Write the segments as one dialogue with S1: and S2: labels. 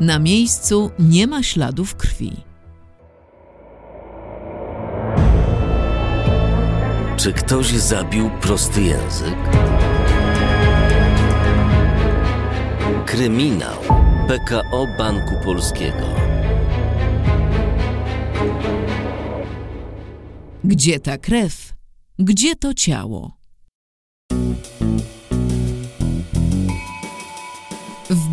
S1: Na miejscu nie ma śladów krwi.
S2: Czy ktoś zabił prosty język? Kryminał PKO Banku Polskiego.
S1: Gdzie ta krew? Gdzie to ciało?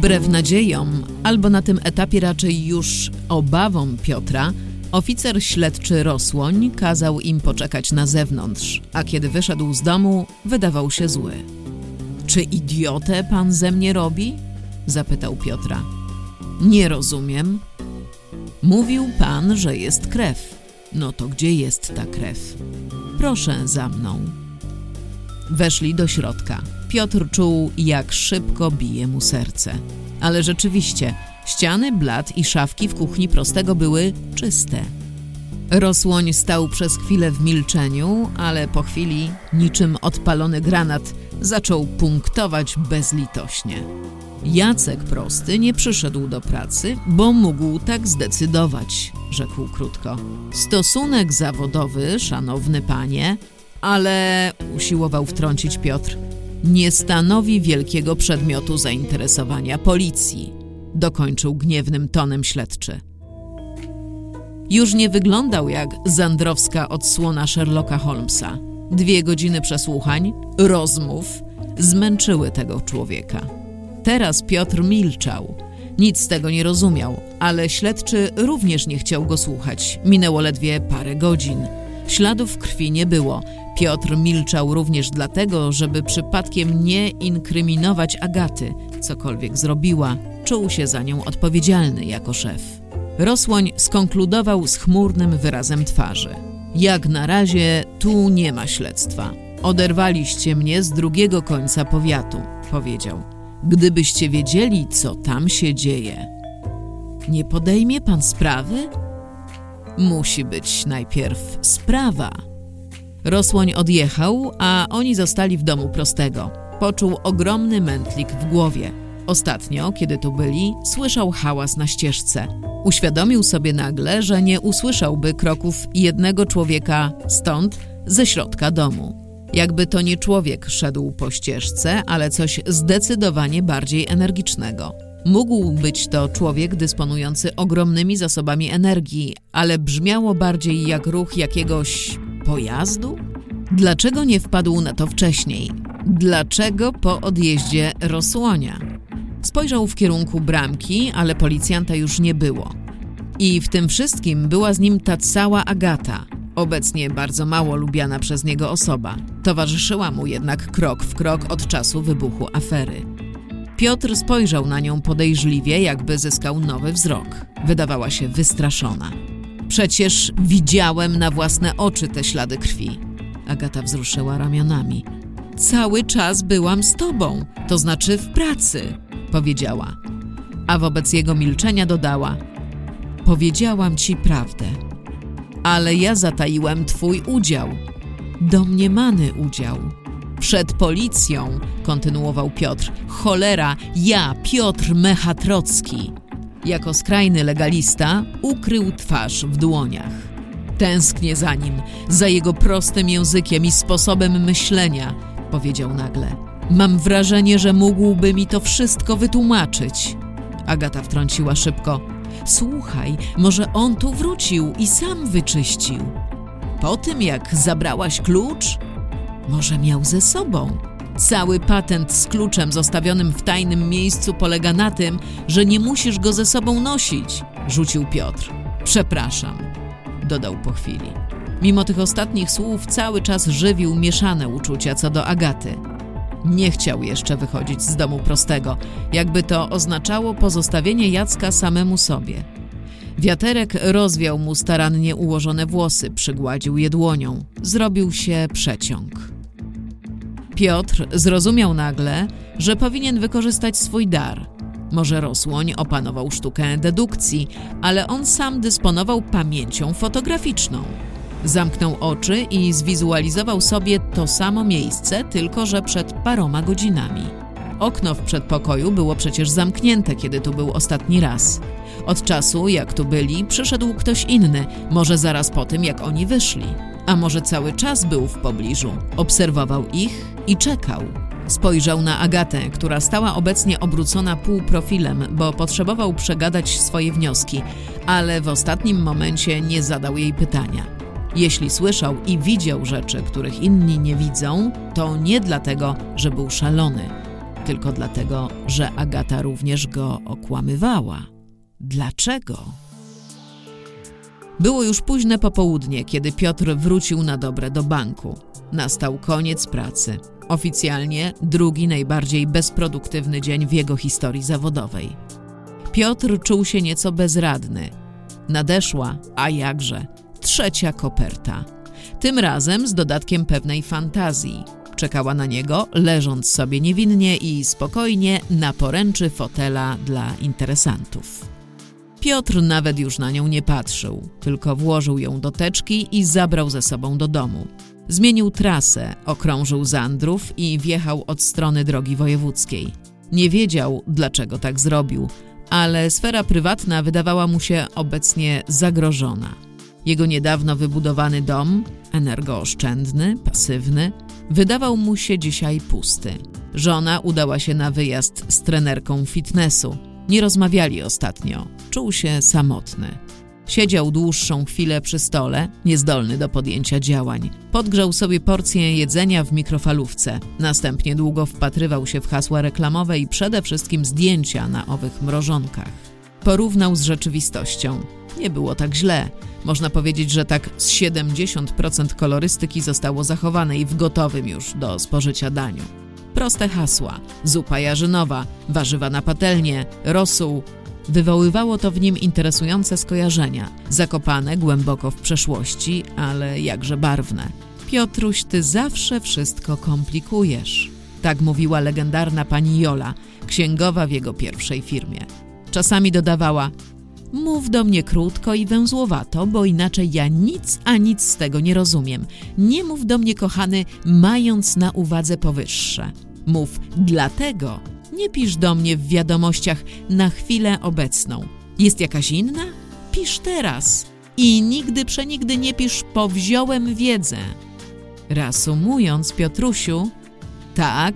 S1: Wbrew nadziejom, albo na tym etapie raczej już obawom Piotra, oficer śledczy Rosłoń kazał im poczekać na zewnątrz, a kiedy wyszedł z domu, wydawał się zły. Czy idiotę pan ze mnie robi? zapytał Piotra. Nie rozumiem. Mówił pan, że jest krew. No to gdzie jest ta krew? Proszę za mną. Weszli do środka. Piotr czuł, jak szybko bije mu serce. Ale rzeczywiście, ściany, blat i szafki w kuchni prostego były czyste. Rosłoń stał przez chwilę w milczeniu, ale po chwili, niczym odpalony granat, zaczął punktować bezlitośnie. Jacek Prosty nie przyszedł do pracy, bo mógł tak zdecydować, rzekł krótko. Stosunek zawodowy, szanowny panie, ale usiłował wtrącić Piotr, nie stanowi wielkiego przedmiotu zainteresowania policji, dokończył gniewnym tonem śledczy. Już nie wyglądał jak zandrowska odsłona Sherlocka Holmesa. Dwie godziny przesłuchań, rozmów zmęczyły tego człowieka. Teraz Piotr milczał. Nic z tego nie rozumiał, ale śledczy również nie chciał go słuchać. Minęło ledwie parę godzin. Śladów krwi nie było. Piotr milczał również dlatego, żeby przypadkiem nie inkryminować Agaty. Cokolwiek zrobiła, czuł się za nią odpowiedzialny jako szef. Rosłoń skonkludował z chmurnym wyrazem twarzy. Jak na razie tu nie ma śledztwa. Oderwaliście mnie z drugiego końca powiatu, powiedział. Gdybyście wiedzieli, co tam się dzieje. Nie podejmie pan sprawy? Musi być najpierw sprawa. Rosłoń odjechał, a oni zostali w domu prostego. Poczuł ogromny mętlik w głowie. Ostatnio, kiedy tu byli, słyszał hałas na ścieżce. Uświadomił sobie nagle, że nie usłyszałby kroków jednego człowieka stąd, ze środka domu. Jakby to nie człowiek szedł po ścieżce, ale coś zdecydowanie bardziej energicznego. Mógł być to człowiek dysponujący ogromnymi zasobami energii, ale brzmiało bardziej jak ruch jakiegoś pojazdu? Dlaczego nie wpadł na to wcześniej? Dlaczego po odjeździe Rosłonia? Spojrzał w kierunku bramki, ale policjanta już nie było. I w tym wszystkim była z nim ta cała Agata, obecnie bardzo mało lubiana przez niego osoba. Towarzyszyła mu jednak krok w krok od czasu wybuchu afery. Piotr spojrzał na nią podejrzliwie, jakby zyskał nowy wzrok. Wydawała się wystraszona. Przecież widziałem na własne oczy te ślady krwi. Agata wzruszyła ramionami. Cały czas byłam z tobą, to znaczy w pracy, powiedziała. A wobec jego milczenia dodała: Powiedziałam ci prawdę, ale ja zataiłem twój udział, domniemany udział. Przed policją, kontynuował Piotr, cholera, ja, Piotr Mechatrocki. Jako skrajny legalista ukrył twarz w dłoniach. Tęsknię za nim, za jego prostym językiem i sposobem myślenia, powiedział nagle. Mam wrażenie, że mógłby mi to wszystko wytłumaczyć. Agata wtrąciła szybko. Słuchaj, może on tu wrócił i sam wyczyścił. Po tym, jak zabrałaś klucz? Może miał ze sobą. Cały patent z kluczem zostawionym w tajnym miejscu polega na tym, że nie musisz go ze sobą nosić, rzucił Piotr. Przepraszam, dodał po chwili. Mimo tych ostatnich słów cały czas żywił mieszane uczucia co do Agaty. Nie chciał jeszcze wychodzić z domu prostego, jakby to oznaczało pozostawienie Jacka samemu sobie. Wiaterek rozwiał mu starannie ułożone włosy, przygładził je dłonią. Zrobił się przeciąg. Piotr zrozumiał nagle, że powinien wykorzystać swój dar. Może Rosłoń opanował sztukę dedukcji, ale on sam dysponował pamięcią fotograficzną. Zamknął oczy i zwizualizował sobie to samo miejsce, tylko że przed paroma godzinami. okno w przedpokoju było przecież zamknięte, kiedy tu był ostatni raz. Od czasu, jak tu byli, przyszedł ktoś inny, może zaraz po tym, jak oni wyszli. A może cały czas był w pobliżu, obserwował ich i czekał. Spojrzał na Agatę, która stała obecnie obrócona półprofilem, bo potrzebował przegadać swoje wnioski, ale w ostatnim momencie nie zadał jej pytania. Jeśli słyszał i widział rzeczy, których inni nie widzą, to nie dlatego, że był szalony, tylko dlatego, że Agata również go okłamywała. Dlaczego? Było już późne popołudnie, kiedy Piotr wrócił na dobre do banku. Nastał koniec pracy. Oficjalnie drugi najbardziej bezproduktywny dzień w jego historii zawodowej. Piotr czuł się nieco bezradny. Nadeszła, a jakże, trzecia koperta. Tym razem z dodatkiem pewnej fantazji. Czekała na niego, leżąc sobie niewinnie i spokojnie na poręczy fotela dla interesantów. Piotr nawet już na nią nie patrzył, tylko włożył ją do teczki i zabrał ze sobą do domu. Zmienił trasę, okrążył Zandrów i wjechał od strony drogi wojewódzkiej. Nie wiedział, dlaczego tak zrobił, ale sfera prywatna wydawała mu się obecnie zagrożona. Jego niedawno wybudowany dom, energooszczędny, pasywny, wydawał mu się dzisiaj pusty. Żona udała się na wyjazd z trenerką fitnessu. Nie rozmawiali ostatnio. Czuł się samotny. Siedział dłuższą chwilę przy stole, niezdolny do podjęcia działań. Podgrzał sobie porcję jedzenia w mikrofalówce. Następnie długo wpatrywał się w hasła reklamowe i przede wszystkim zdjęcia na owych mrożonkach. Porównał z rzeczywistością. Nie było tak źle. Można powiedzieć, że tak z 70% kolorystyki zostało zachowane i w gotowym już do spożycia daniu. Proste hasła: zupa jarzynowa, warzywa na patelnię, rosół, Wywoływało to w nim interesujące skojarzenia, zakopane głęboko w przeszłości, ale jakże barwne. Piotruś, ty zawsze wszystko komplikujesz. Tak mówiła legendarna pani Jola, księgowa w jego pierwszej firmie. Czasami dodawała: Mów do mnie krótko i węzłowato, bo inaczej ja nic a nic z tego nie rozumiem. Nie mów do mnie, kochany, mając na uwadze powyższe. Mów dlatego, nie pisz do mnie w wiadomościach na chwilę obecną. Jest jakaś inna? Pisz teraz. I nigdy przenigdy nie pisz powziąłem wiedzę. Reasumując, Piotrusiu, tak,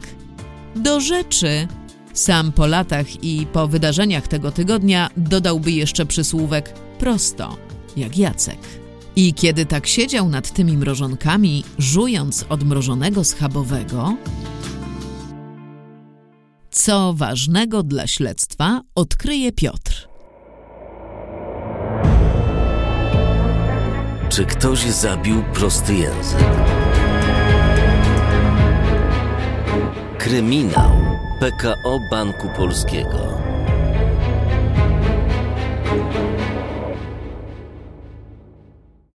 S1: do rzeczy. Sam po latach i po wydarzeniach tego tygodnia dodałby jeszcze przysłówek prosto, jak Jacek. I kiedy tak siedział nad tymi mrożonkami, żując odmrożonego schabowego, co ważnego dla śledztwa odkryje Piotr.
S2: Czy ktoś zabił prosty język? Kryminał PKO Banku Polskiego.